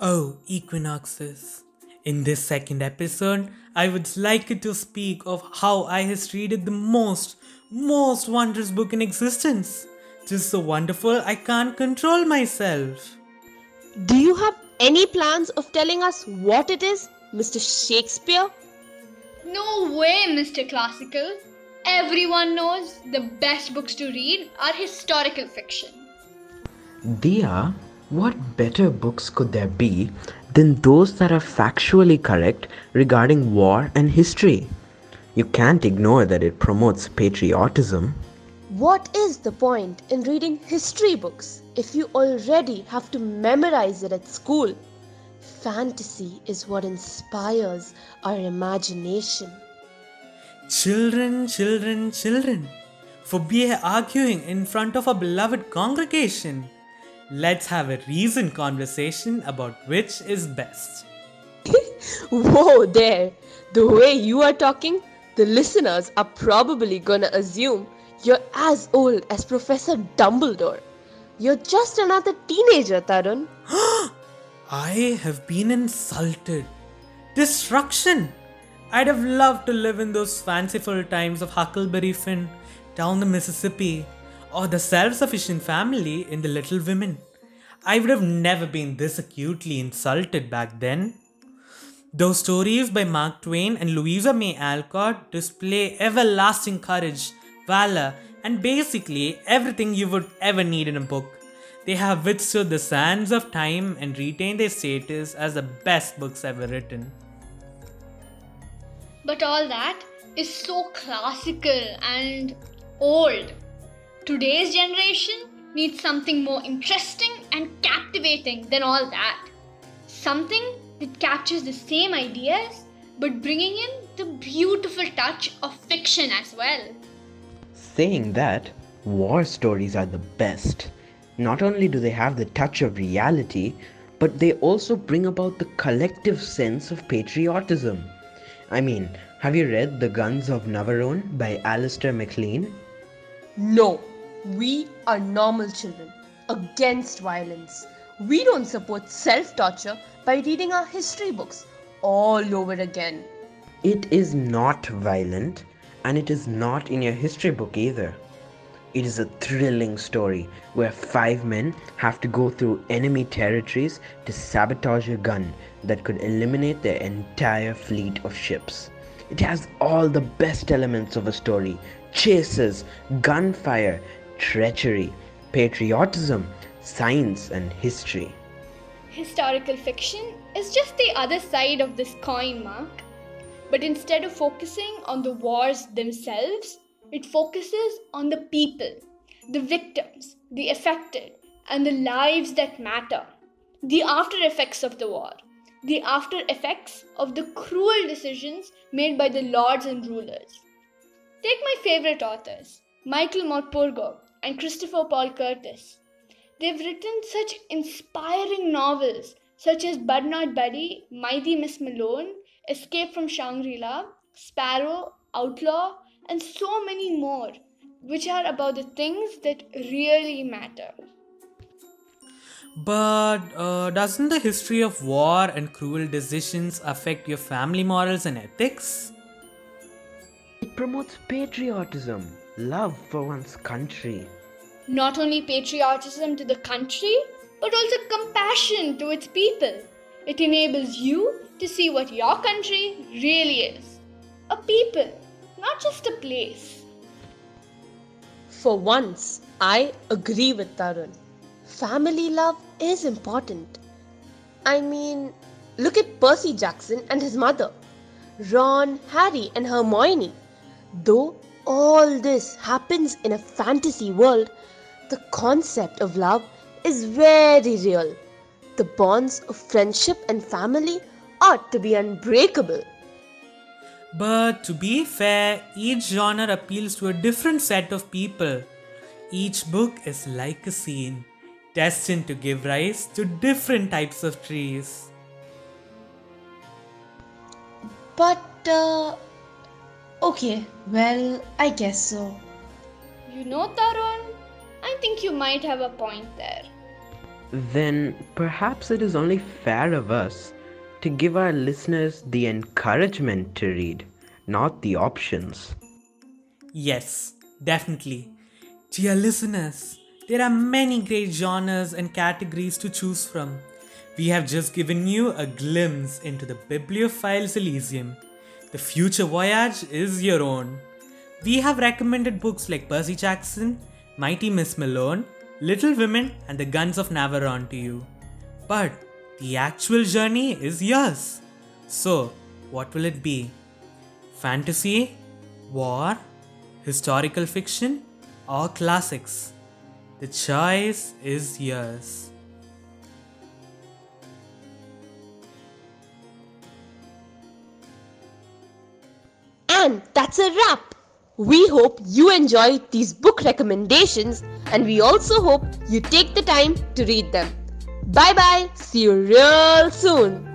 Oh, equinoxes. In this second episode, I would like to speak of how I has read the most, most wondrous book in existence. Just so wonderful I can't control myself. Do you have any plans of telling us what it is, Mr. Shakespeare? No way, Mr. Classical. Everyone knows the best books to read are historical fiction. Dia, what better books could there be than those that are factually correct regarding war and history? You can't ignore that it promotes patriotism. What is the point in reading history books if you already have to memorize it at school? Fantasy is what inspires our imagination. Children, children, children, forbear arguing in front of a beloved congregation. Let's have a reasoned conversation about which is best. Whoa, there! The way you are talking, the listeners are probably gonna assume you're as old as Professor Dumbledore. You're just another teenager, Tarun. I have been insulted. Destruction! I'd have loved to live in those fanciful times of Huckleberry Finn down the Mississippi or the self sufficient family in The Little Women. I would have never been this acutely insulted back then. Those stories by Mark Twain and Louisa May Alcott display everlasting courage, valor, and basically everything you would ever need in a book. They have withstood the sands of time and retained their status as the best books ever written. But all that is so classical and old. Today's generation needs something more interesting and captivating than all that. Something that captures the same ideas but bringing in the beautiful touch of fiction as well. Saying that, war stories are the best. Not only do they have the touch of reality, but they also bring about the collective sense of patriotism. I mean, have you read The Guns of Navarone by Alistair MacLean? No, we are normal children against violence. We don't support self torture by reading our history books all over again. It is not violent, and it is not in your history book either. It is a thrilling story where five men have to go through enemy territories to sabotage a gun that could eliminate their entire fleet of ships. It has all the best elements of a story chases, gunfire, treachery, patriotism, science, and history. Historical fiction is just the other side of this coin, Mark. But instead of focusing on the wars themselves, it focuses on the people, the victims, the affected, and the lives that matter. The after effects of the war, the after effects of the cruel decisions made by the lords and rulers. Take my favorite authors, Michael Morpurgo and Christopher Paul Curtis. They've written such inspiring novels such as Bud Not Buddy, Mighty Miss Malone, Escape from Shangri La, Sparrow, Outlaw, and so many more, which are about the things that really matter. But uh, doesn't the history of war and cruel decisions affect your family morals and ethics? It promotes patriotism, love for one's country. Not only patriotism to the country, but also compassion to its people. It enables you to see what your country really is a people, not just a place. For once, I agree with Tarun. Family love is important. I mean, look at Percy Jackson and his mother, Ron, Harry, and Hermione. Though all this happens in a fantasy world, the concept of love is very real. The bonds of friendship and family ought to be unbreakable. But to be fair, each genre appeals to a different set of people. Each book is like a scene, destined to give rise to different types of trees. But, uh, okay, well, I guess so. You know, Tarun, I think you might have a point there. then perhaps it is only fair of us to give our listeners the encouragement to read, not the options. Yes, definitely. Dear listeners, there are many great genres and categories to choose from. We have just given you a glimpse into the Bibliophiles Elysium. The future voyage is your own. We have recommended books like Percy Jackson, Mighty Miss Malone, Little Women, and The Guns of Navarone to you. But the actual journey is yours. So, what will it be? Fantasy? War? Historical fiction? Or classics? The choice is yours. And that's a wrap. We hope you enjoy these book recommendations and we also hope you take the time to read them. Bye bye. See you real soon.